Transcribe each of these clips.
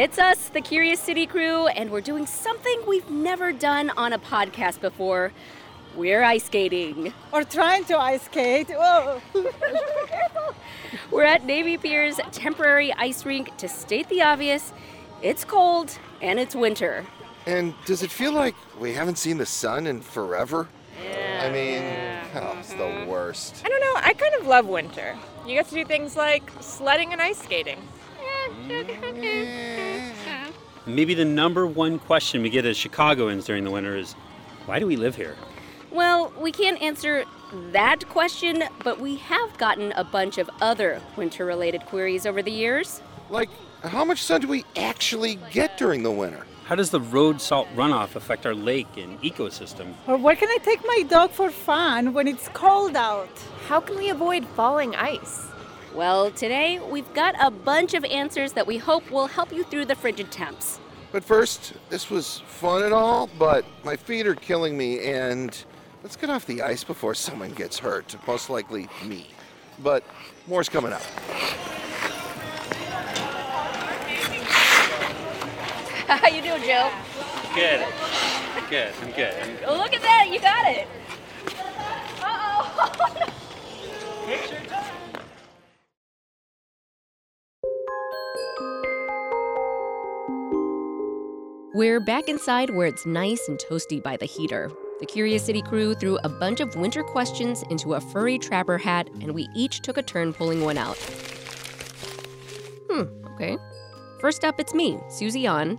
It's us, the Curious City crew, and we're doing something we've never done on a podcast before. We're ice skating. Or trying to ice skate. Whoa. We're at Navy Pier's temporary ice rink to state the obvious it's cold and it's winter. And does it feel like we haven't seen the sun in forever? Yeah. I mean, oh, it's the mm-hmm. worst. I don't know. I kind of love winter. You get to do things like sledding and ice skating. Mm-hmm. Maybe the number one question we get as Chicagoans during the winter is why do we live here? Well, we can't answer that question, but we have gotten a bunch of other winter related queries over the years. Like, how much sun do we actually get during the winter? How does the road salt runoff affect our lake and ecosystem? Or where can I take my dog for fun when it's cold out? How can we avoid falling ice? Well, today we've got a bunch of answers that we hope will help you through the frigid temps. But first, this was fun and all, but my feet are killing me, and let's get off the ice before someone gets hurt. Most likely me. But more's coming up. How you doing, Joe? Good. Good. I'm good. Oh, look at that, you got it. Uh-oh. We're back inside where it's nice and toasty by the heater. The Curious City crew threw a bunch of winter questions into a furry trapper hat, and we each took a turn pulling one out. Hmm, okay. First up, it's me, Susie An.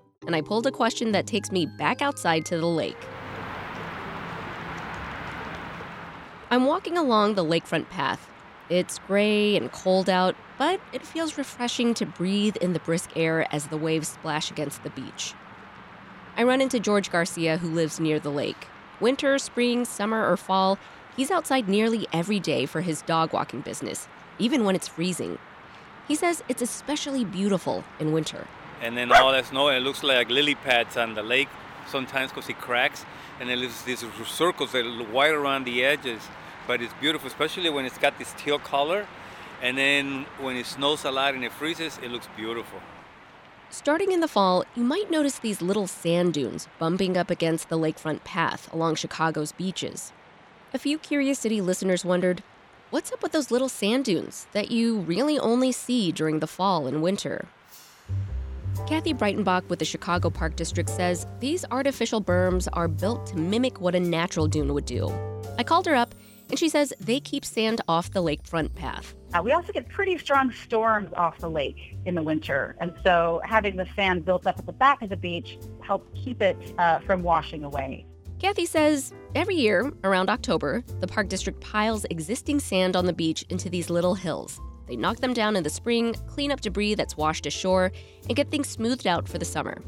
and I pulled a question that takes me back outside to the lake. I'm walking along the lakefront path. It's gray and cold out, but it feels refreshing to breathe in the brisk air as the waves splash against the beach. I run into George Garcia, who lives near the lake. Winter, spring, summer, or fall, he's outside nearly every day for his dog walking business, even when it's freezing. He says it's especially beautiful in winter and then all that snow, it looks like lily pads on the lake sometimes because it cracks, and then there's these circles that are white around the edges. But it's beautiful, especially when it's got this teal color, and then when it snows a lot and it freezes, it looks beautiful. Starting in the fall, you might notice these little sand dunes bumping up against the lakefront path along Chicago's beaches. A few Curious City listeners wondered, what's up with those little sand dunes that you really only see during the fall and winter? Kathy Breitenbach with the Chicago Park District says these artificial berms are built to mimic what a natural dune would do. I called her up, and she says they keep sand off the lakefront path. Uh, we also get pretty strong storms off the lake in the winter, and so having the sand built up at the back of the beach helps keep it uh, from washing away. Kathy says every year, around October, the Park District piles existing sand on the beach into these little hills. They knock them down in the spring, clean up debris that's washed ashore, and get things smoothed out for the summer.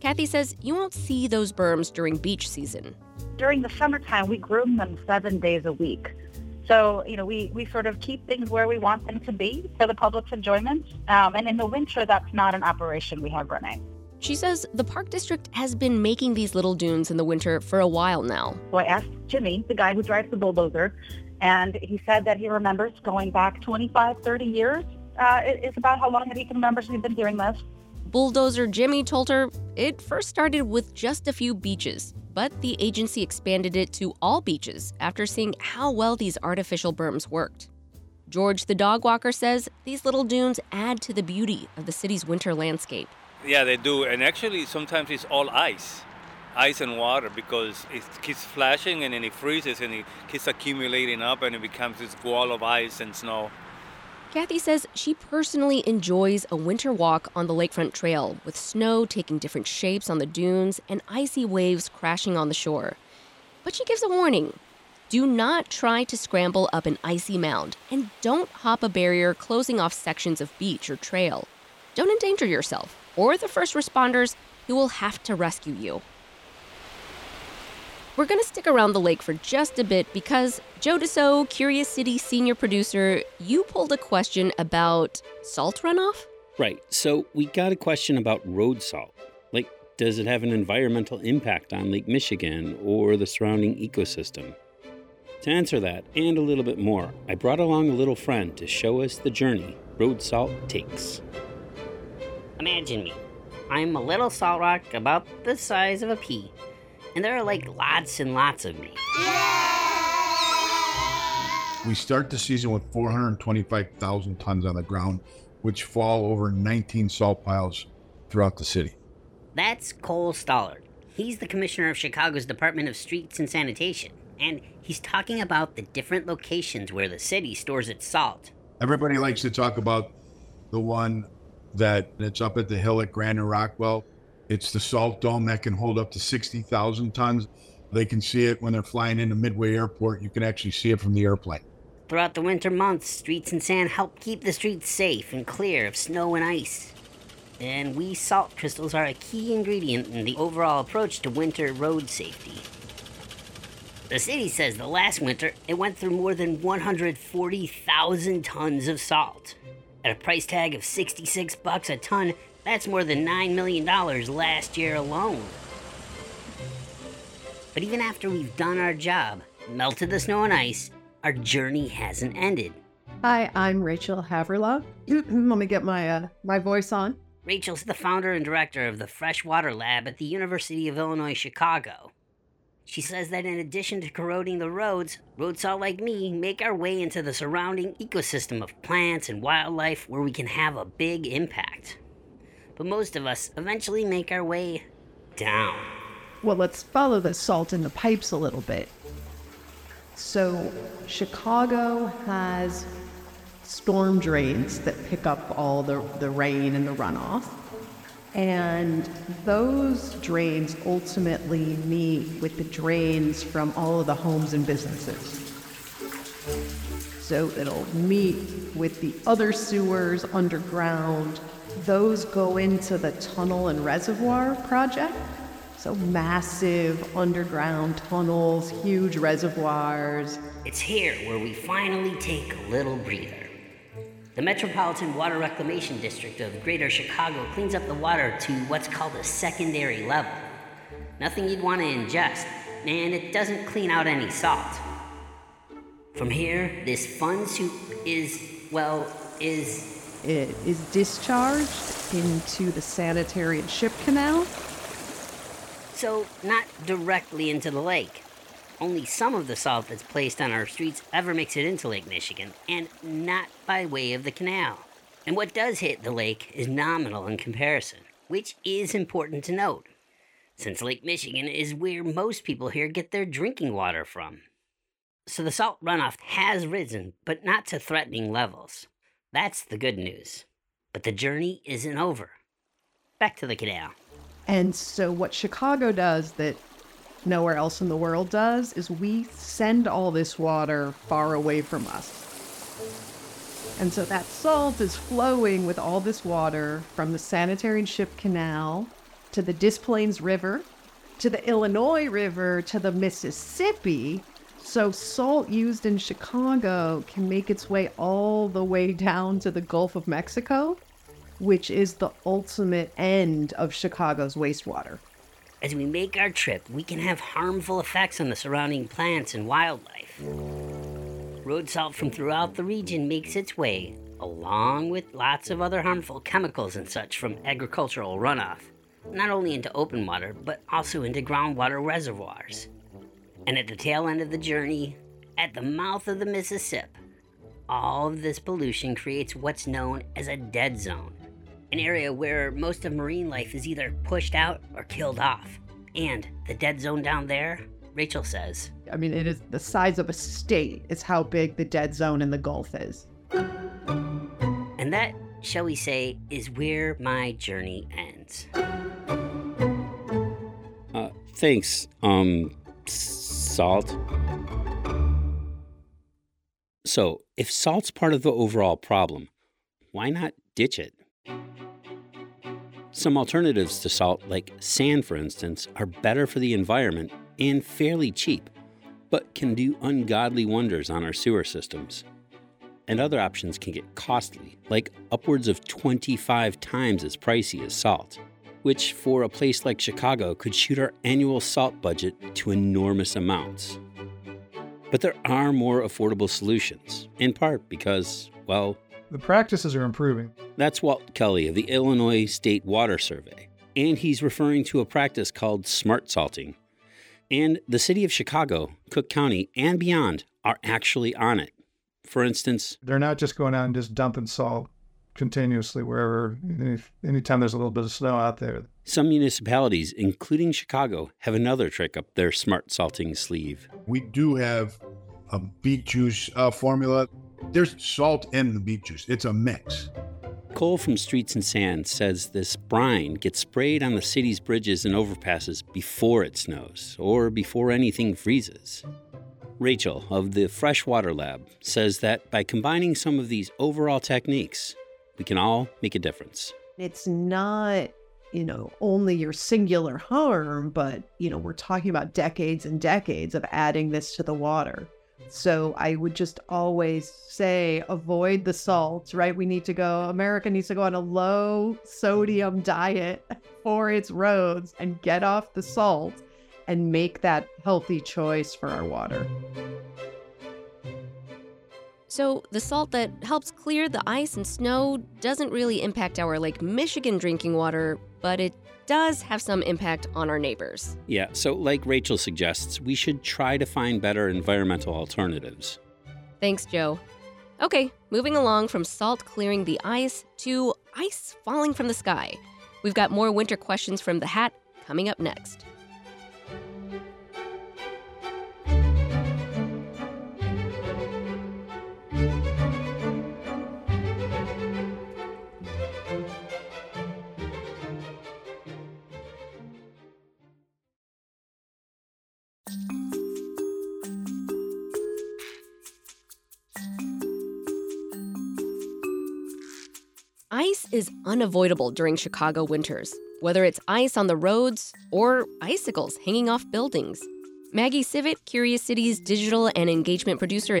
Kathy says you won't see those berms during beach season. During the summertime, we groom them seven days a week. So, you know, we, we sort of keep things where we want them to be for the public's enjoyment. Um, and in the winter, that's not an operation we have running. She says the park district has been making these little dunes in the winter for a while now. So I asked Jimmy, the guy who drives the bulldozer, and he said that he remembers going back 25, 30 years. Uh, it's about how long that he can remember since he's been doing this. Bulldozer Jimmy told her it first started with just a few beaches, but the agency expanded it to all beaches after seeing how well these artificial berms worked. George the dog walker says these little dunes add to the beauty of the city's winter landscape. Yeah, they do. And actually, sometimes it's all ice ice and water because it keeps flashing and then it freezes and it keeps accumulating up and it becomes this wall of ice and snow. Kathy says she personally enjoys a winter walk on the lakefront trail with snow taking different shapes on the dunes and icy waves crashing on the shore. But she gives a warning do not try to scramble up an icy mound and don't hop a barrier closing off sections of beach or trail. don't endanger yourself or the first responders who will have to rescue you. We're going to stick around the lake for just a bit because, Joe DeCeault, Curious City senior producer, you pulled a question about salt runoff? Right. So we got a question about road salt. Like, does it have an environmental impact on Lake Michigan or the surrounding ecosystem? To answer that and a little bit more, I brought along a little friend to show us the journey road salt takes. Imagine me. I'm a little salt rock about the size of a pea, and there are like lots and lots of me. We start the season with 425,000 tons on the ground, which fall over 19 salt piles throughout the city. That's Cole Stallard. He's the commissioner of Chicago's Department of Streets and Sanitation, and he's talking about the different locations where the city stores its salt. Everybody likes to talk about the one that it's up at the hill at Grand and Rockwell. It's the salt dome that can hold up to 60,000 tons. They can see it when they're flying into Midway Airport. You can actually see it from the airplane. Throughout the winter months, Streets and San help keep the streets safe and clear of snow and ice. And we salt crystals are a key ingredient in the overall approach to winter road safety. The city says the last winter it went through more than 140,000 tons of salt. At a price tag of 66 bucks a ton, that's more than 9 million dollars last year alone. But even after we've done our job, melted the snow and ice, our journey hasn't ended. Hi, I'm Rachel Havrelock. Let me get my uh, my voice on. Rachel's the founder and director of the Freshwater Lab at the University of Illinois Chicago. She says that in addition to corroding the roads, road salt like me make our way into the surrounding ecosystem of plants and wildlife where we can have a big impact. But most of us eventually make our way down. Well, let's follow the salt in the pipes a little bit. So, Chicago has storm drains that pick up all the, the rain and the runoff. And those drains ultimately meet with the drains from all of the homes and businesses. So it'll meet with the other sewers underground. Those go into the tunnel and reservoir project. So massive underground tunnels, huge reservoirs. It's here where we finally take a little breather. The Metropolitan Water Reclamation District of Greater Chicago cleans up the water to what's called a secondary level. Nothing you'd want to ingest, and it doesn't clean out any salt. From here, this fun soup is, well, is. It is discharged into the sanitary and ship canal. So, not directly into the lake. Only some of the salt that's placed on our streets ever makes it into Lake Michigan, and not by way of the canal. And what does hit the lake is nominal in comparison, which is important to note, since Lake Michigan is where most people here get their drinking water from. So the salt runoff has risen, but not to threatening levels. That's the good news. But the journey isn't over. Back to the canal. And so, what Chicago does that nowhere else in the world does is we send all this water far away from us. And so that salt is flowing with all this water from the Sanitary and Ship Canal to the Des Plaines River, to the Illinois River, to the Mississippi. So salt used in Chicago can make its way all the way down to the Gulf of Mexico, which is the ultimate end of Chicago's wastewater. As we make our trip, we can have harmful effects on the surrounding plants and wildlife. Road salt from throughout the region makes its way, along with lots of other harmful chemicals and such from agricultural runoff, not only into open water, but also into groundwater reservoirs. And at the tail end of the journey, at the mouth of the Mississippi, all of this pollution creates what's known as a dead zone, an area where most of marine life is either pushed out or killed off. And the dead zone down there, Rachel says, I mean, it is the size of a state, is how big the dead zone in the Gulf is. And that, shall we say, is where my journey ends. Uh, thanks, um, salt. So, if salt's part of the overall problem, why not ditch it? Some alternatives to salt, like sand for instance, are better for the environment and fairly cheap, but can do ungodly wonders on our sewer systems. And other options can get costly, like upwards of 25 times as pricey as salt, which for a place like Chicago could shoot our annual salt budget to enormous amounts. But there are more affordable solutions, in part because, well, the practices are improving. That's Walt Kelly of the Illinois State Water Survey, and he's referring to a practice called smart salting. And the city of Chicago, Cook County, and beyond are actually on it. For instance, they're not just going out and just dumping salt continuously wherever, any, anytime there's a little bit of snow out there. Some municipalities, including Chicago, have another trick up their smart salting sleeve. We do have a beet juice uh, formula. There's salt in the beet juice, it's a mix. Cole from Streets and San says this brine gets sprayed on the city's bridges and overpasses before it snows or before anything freezes. Rachel of the Freshwater Lab says that by combining some of these overall techniques, we can all make a difference. It's not, you know, only your singular harm, but, you know, we're talking about decades and decades of adding this to the water. So I would just always say avoid the salt, right? We need to go, America needs to go on a low sodium diet for its roads and get off the salt and make that healthy choice for our water. So, the salt that helps clear the ice and snow doesn't really impact our Lake Michigan drinking water, but it does have some impact on our neighbors. Yeah, so like Rachel suggests, we should try to find better environmental alternatives. Thanks, Joe. Okay, moving along from salt clearing the ice to ice falling from the sky. We've got more winter questions from the hat coming up next. Ice is unavoidable during Chicago winters, whether it's ice on the roads or icicles hanging off buildings. Maggie Sivit, Curious City's digital and engagement producer.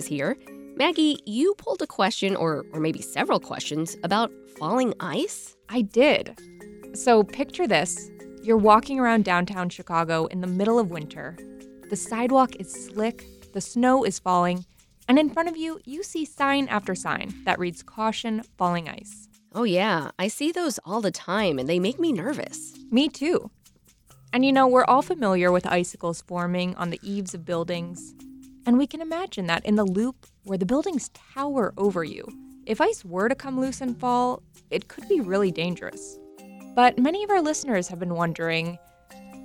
Is here. Maggie, you pulled a question, or, or maybe several questions, about falling ice? I did. So picture this you're walking around downtown Chicago in the middle of winter. The sidewalk is slick, the snow is falling, and in front of you, you see sign after sign that reads Caution Falling Ice. Oh, yeah, I see those all the time, and they make me nervous. Me too. And you know, we're all familiar with icicles forming on the eaves of buildings. And we can imagine that in the loop where the buildings tower over you, if ice were to come loose and fall, it could be really dangerous. But many of our listeners have been wondering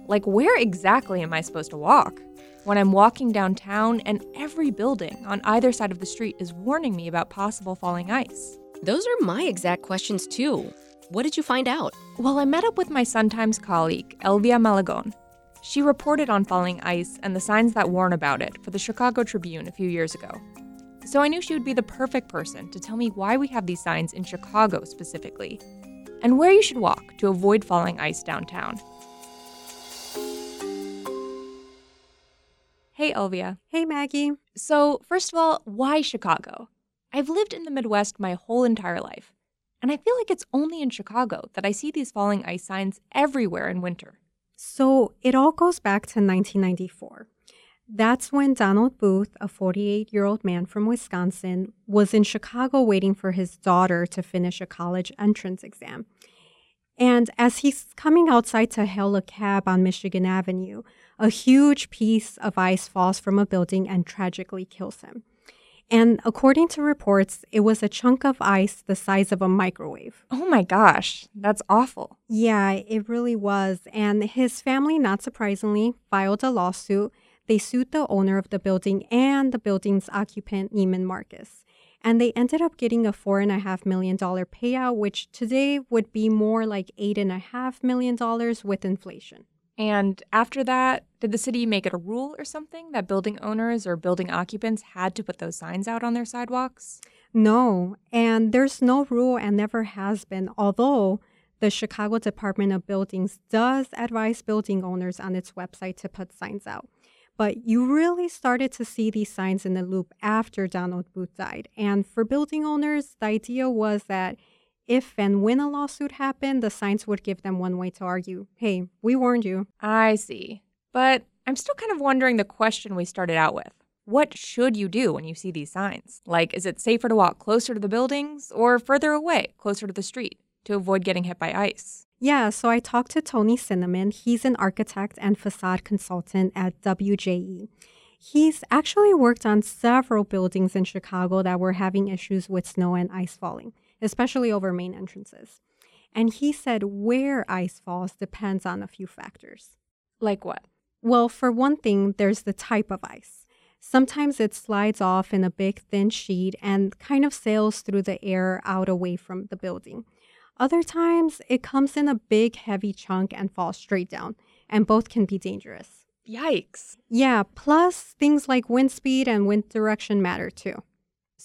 like, where exactly am I supposed to walk? When I'm walking downtown and every building on either side of the street is warning me about possible falling ice. Those are my exact questions, too. What did you find out? Well, I met up with my Sun Times colleague, Elvia Malagon. She reported on falling ice and the signs that warn about it for the Chicago Tribune a few years ago. So I knew she would be the perfect person to tell me why we have these signs in Chicago specifically, and where you should walk to avoid falling ice downtown. Hey, Elvia. Hey, Maggie. So, first of all, why Chicago? I've lived in the Midwest my whole entire life, and I feel like it's only in Chicago that I see these falling ice signs everywhere in winter. So, it all goes back to 1994. That's when Donald Booth, a 48 year old man from Wisconsin, was in Chicago waiting for his daughter to finish a college entrance exam. And as he's coming outside to hail a cab on Michigan Avenue, a huge piece of ice falls from a building and tragically kills him. And according to reports, it was a chunk of ice the size of a microwave. Oh my gosh, that's awful. Yeah, it really was. And his family, not surprisingly, filed a lawsuit. They sued the owner of the building and the building's occupant, Neiman Marcus. And they ended up getting a $4.5 million payout, which today would be more like $8.5 million with inflation. And after that, did the city make it a rule or something that building owners or building occupants had to put those signs out on their sidewalks? No, and there's no rule and never has been, although the Chicago Department of Buildings does advise building owners on its website to put signs out. But you really started to see these signs in the loop after Donald Booth died. And for building owners, the idea was that if and when a lawsuit happened, the signs would give them one way to argue hey, we warned you. I see. But I'm still kind of wondering the question we started out with. What should you do when you see these signs? Like, is it safer to walk closer to the buildings or further away, closer to the street, to avoid getting hit by ice? Yeah, so I talked to Tony Cinnamon. He's an architect and facade consultant at WJE. He's actually worked on several buildings in Chicago that were having issues with snow and ice falling especially over main entrances. And he said where ice falls depends on a few factors. Like what? Well, for one thing, there's the type of ice. Sometimes it slides off in a big thin sheet and kind of sails through the air out away from the building. Other times, it comes in a big, heavy chunk and falls straight down, and both can be dangerous. Yikes. Yeah, plus things like wind speed and wind direction matter too.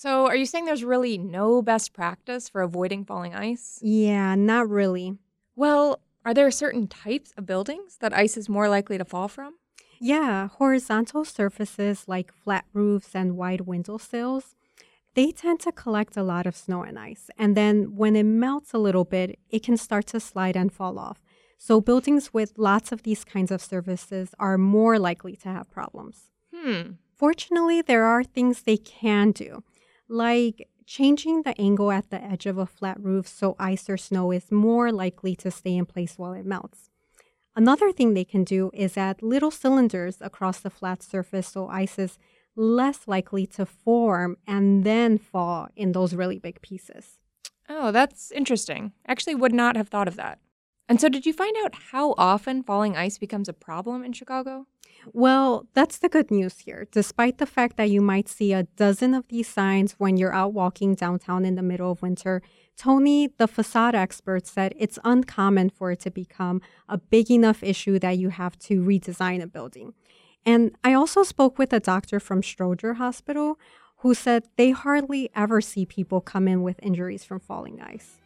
So, are you saying there's really no best practice for avoiding falling ice? Yeah, not really. Well, are there certain types of buildings that ice is more likely to fall from? Yeah, horizontal surfaces like flat roofs and wide windowsills, they tend to collect a lot of snow and ice. And then when it melts a little bit, it can start to slide and fall off. So buildings with lots of these kinds of surfaces are more likely to have problems. Hmm. Fortunately, there are things they can do like changing the angle at the edge of a flat roof so ice or snow is more likely to stay in place while it melts. Another thing they can do is add little cylinders across the flat surface so ice is less likely to form and then fall in those really big pieces. Oh, that's interesting. Actually, would not have thought of that. And so, did you find out how often falling ice becomes a problem in Chicago? Well, that's the good news here. Despite the fact that you might see a dozen of these signs when you're out walking downtown in the middle of winter, Tony, the facade expert, said it's uncommon for it to become a big enough issue that you have to redesign a building. And I also spoke with a doctor from Stroger Hospital who said they hardly ever see people come in with injuries from falling ice.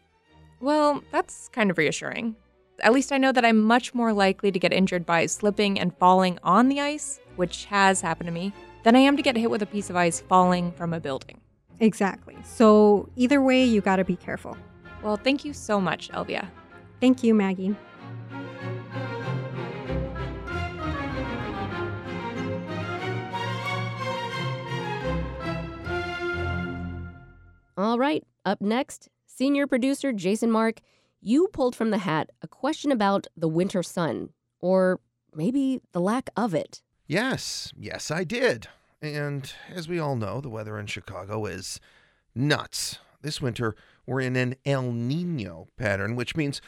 Well, that's kind of reassuring. At least I know that I'm much more likely to get injured by slipping and falling on the ice, which has happened to me, than I am to get hit with a piece of ice falling from a building. Exactly. So, either way, you gotta be careful. Well, thank you so much, Elvia. Thank you, Maggie. All right, up next, senior producer Jason Mark you pulled from the hat a question about the winter sun, or maybe the lack of it. Yes, yes, I did. And as we all know, the weather in Chicago is nuts. This winter, we're in an El Nino pattern, which means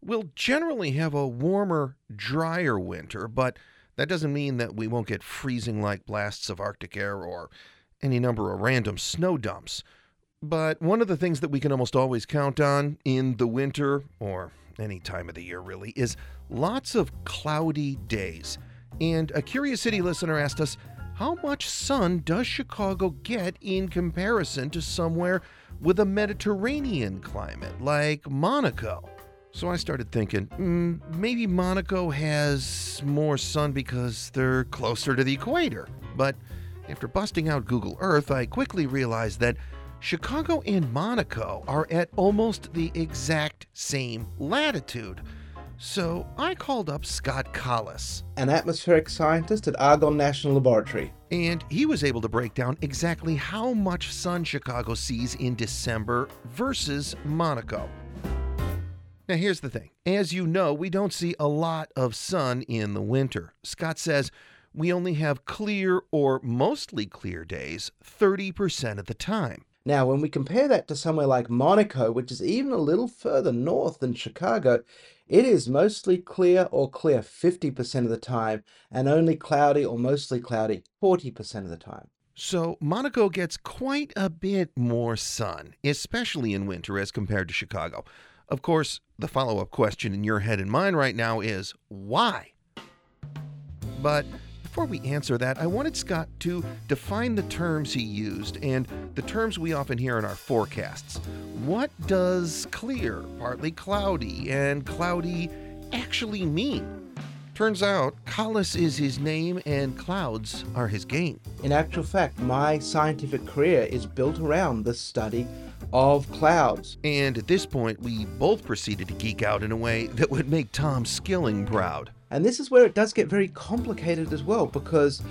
we'll generally have a warmer, drier winter, but that doesn't mean that we won't get freezing like blasts of Arctic air or any number of random snow dumps. But one of the things that we can almost always count on in the winter, or any time of the year really, is lots of cloudy days. And a Curious City listener asked us, how much sun does Chicago get in comparison to somewhere with a Mediterranean climate like Monaco? So I started thinking, mm, maybe Monaco has more sun because they're closer to the equator. But after busting out Google Earth, I quickly realized that Chicago and Monaco are at almost the exact same latitude. So I called up Scott Collis, an atmospheric scientist at Argonne National Laboratory. And he was able to break down exactly how much sun Chicago sees in December versus Monaco. Now, here's the thing. As you know, we don't see a lot of sun in the winter. Scott says we only have clear or mostly clear days 30% of the time. Now, when we compare that to somewhere like Monaco, which is even a little further north than Chicago, it is mostly clear or clear 50% of the time, and only cloudy or mostly cloudy 40% of the time. So, Monaco gets quite a bit more sun, especially in winter as compared to Chicago. Of course, the follow up question in your head and mine right now is why? But before we answer that, I wanted Scott to define the terms he used and the terms we often hear in our forecasts. What does clear, partly cloudy, and cloudy actually mean? Turns out, Collis is his name and clouds are his game. In actual fact, my scientific career is built around the study of clouds. And at this point, we both proceeded to geek out in a way that would make Tom Skilling proud. And this is where it does get very complicated as well because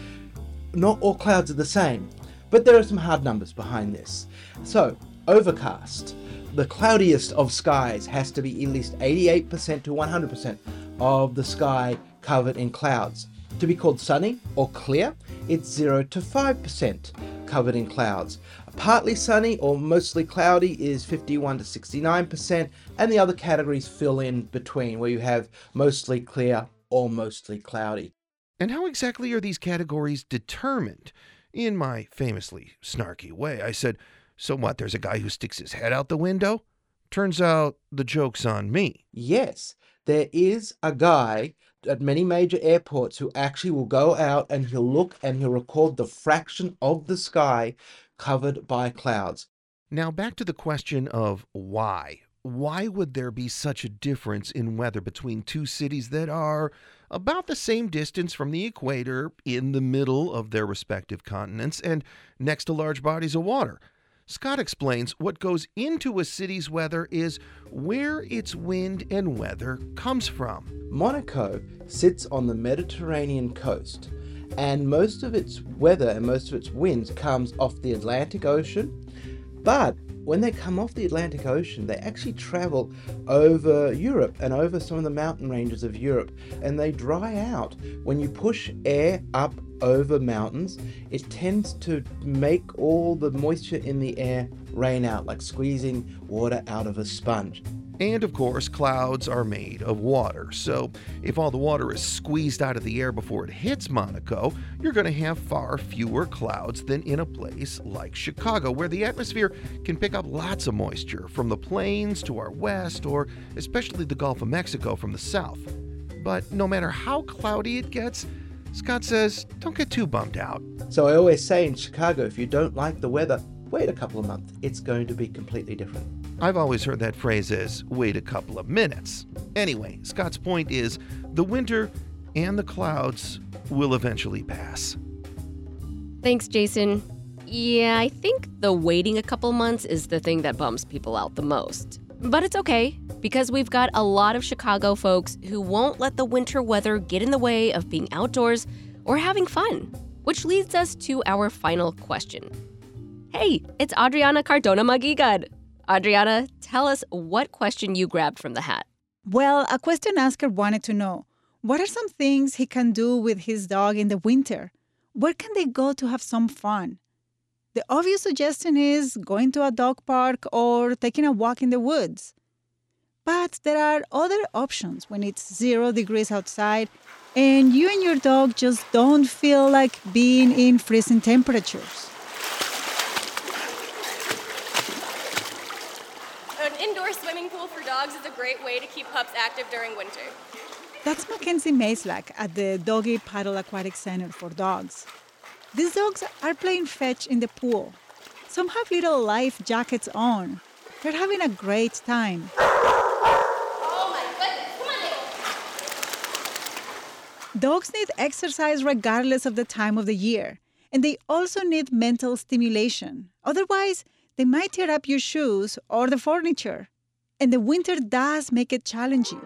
not all clouds are the same. But there are some hard numbers behind this. So, overcast. The cloudiest of skies has to be at least 88% to 100% of the sky covered in clouds. To be called sunny or clear, it's 0 to 5% covered in clouds. Partly sunny or mostly cloudy is 51 to 69%, and the other categories fill in between where you have mostly clear or mostly cloudy. And how exactly are these categories determined? In my famously snarky way, I said, So what, there's a guy who sticks his head out the window? Turns out the joke's on me. Yes, there is a guy at many major airports who actually will go out and he'll look and he'll record the fraction of the sky covered by clouds. Now, back to the question of why. Why would there be such a difference in weather between two cities that are about the same distance from the equator, in the middle of their respective continents, and next to large bodies of water? Scott explains what goes into a city's weather is where its wind and weather comes from. Monaco sits on the Mediterranean coast, and most of its weather and most of its winds comes off the Atlantic Ocean. But when they come off the Atlantic Ocean, they actually travel over Europe and over some of the mountain ranges of Europe, and they dry out. When you push air up over mountains, it tends to make all the moisture in the air rain out, like squeezing water out of a sponge. And of course, clouds are made of water. So, if all the water is squeezed out of the air before it hits Monaco, you're going to have far fewer clouds than in a place like Chicago, where the atmosphere can pick up lots of moisture from the plains to our west, or especially the Gulf of Mexico from the south. But no matter how cloudy it gets, Scott says, don't get too bummed out. So I always say in Chicago, if you don't like the weather, wait a couple of months. It's going to be completely different. I've always heard that phrase as wait a couple of minutes. Anyway, Scott's point is the winter and the clouds will eventually pass. Thanks, Jason. Yeah, I think the waiting a couple months is the thing that bums people out the most. But it's okay, because we've got a lot of Chicago folks who won't let the winter weather get in the way of being outdoors or having fun. Which leads us to our final question. Hey, it's Adriana Cardona Maguigad. Adriana, tell us what question you grabbed from the hat. Well, a question asker wanted to know what are some things he can do with his dog in the winter? Where can they go to have some fun? The obvious suggestion is going to a dog park or taking a walk in the woods. But there are other options when it's zero degrees outside and you and your dog just don't feel like being in freezing temperatures. Indoor swimming pool for dogs is a great way to keep pups active during winter. That's Mackenzie Maislack at the Doggy Paddle Aquatic Center for Dogs. These dogs are playing fetch in the pool. Some have little life jackets on. They're having a great time. Oh my goodness, Dogs need exercise regardless of the time of the year, and they also need mental stimulation. Otherwise, they might tear up your shoes or the furniture. And the winter does make it challenging.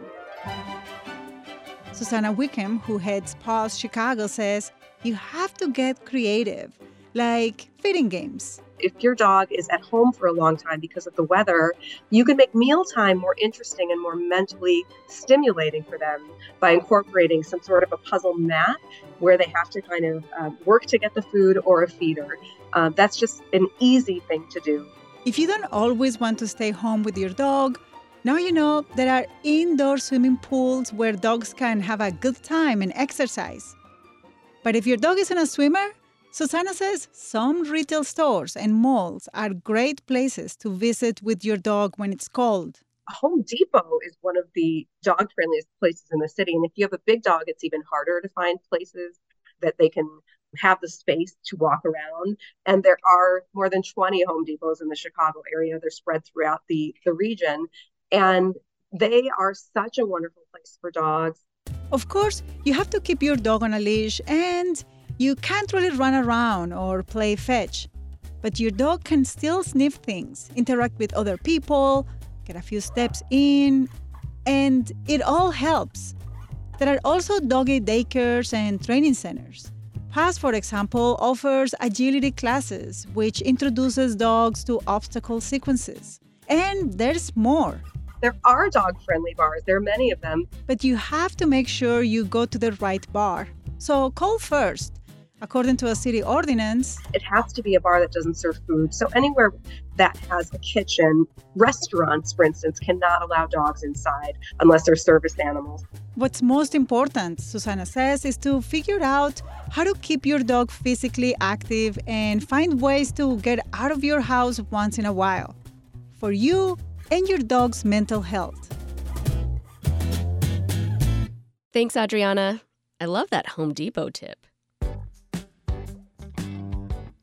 Susanna Wickham, who heads Paws Chicago, says you have to get creative, like fitting games. If your dog is at home for a long time because of the weather, you can make mealtime more interesting and more mentally stimulating for them by incorporating some sort of a puzzle mat where they have to kind of uh, work to get the food or a feeder. Uh, that's just an easy thing to do. If you don't always want to stay home with your dog, now you know there are indoor swimming pools where dogs can have a good time and exercise. But if your dog isn't a swimmer, Susanna says some retail stores and malls are great places to visit with your dog when it's cold. Home Depot is one of the dog friendliest places in the city. And if you have a big dog, it's even harder to find places that they can have the space to walk around. And there are more than 20 Home Depots in the Chicago area. They're spread throughout the, the region. And they are such a wonderful place for dogs. Of course, you have to keep your dog on a leash and you can't really run around or play fetch. But your dog can still sniff things, interact with other people, get a few steps in, and it all helps. There are also doggy daycares and training centers. PAWS, for example, offers agility classes, which introduces dogs to obstacle sequences. And there's more. There are dog friendly bars, there are many of them. But you have to make sure you go to the right bar. So call first. According to a city ordinance, it has to be a bar that doesn't serve food. So anywhere that has a kitchen, restaurants, for instance, cannot allow dogs inside unless they're service animals. What's most important, Susanna says, is to figure out how to keep your dog physically active and find ways to get out of your house once in a while. For you and your dog's mental health. Thanks, Adriana. I love that Home Depot tip.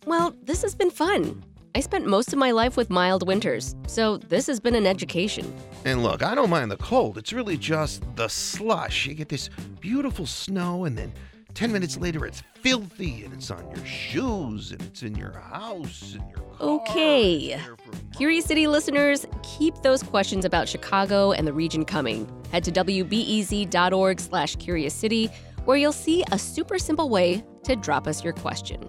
Well, this has been fun. I spent most of my life with mild winters, so this has been an education. And look, I don't mind the cold. It's really just the slush. You get this beautiful snow, and then 10 minutes later, it's filthy, and it's on your shoes, and it's in your house, and your Okay. Curious City listeners, keep those questions about Chicago and the region coming. Head to wbez.org slash curious city, where you'll see a super simple way to drop us your question.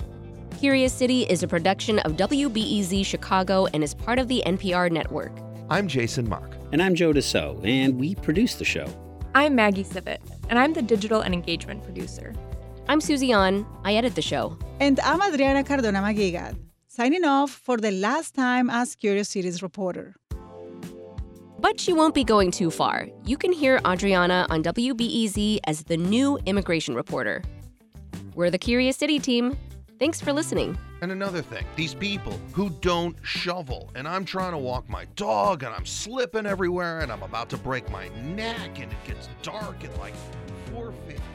Curious City is a production of WBEZ Chicago and is part of the NPR network. I'm Jason Mark. And I'm Joe DeCeault, and we produce the show. I'm Maggie Sivit, and I'm the digital and engagement producer. I'm Susie An. I edit the show. And I'm Adriana Cardona Maguigad, signing off for the last time as Curious City's reporter. But she won't be going too far. You can hear Adriana on WBEZ as the new immigration reporter. We're the Curious City team. Thanks for listening. And another thing, these people who don't shovel, and I'm trying to walk my dog and I'm slipping everywhere and I'm about to break my neck and it gets dark at like 4:50.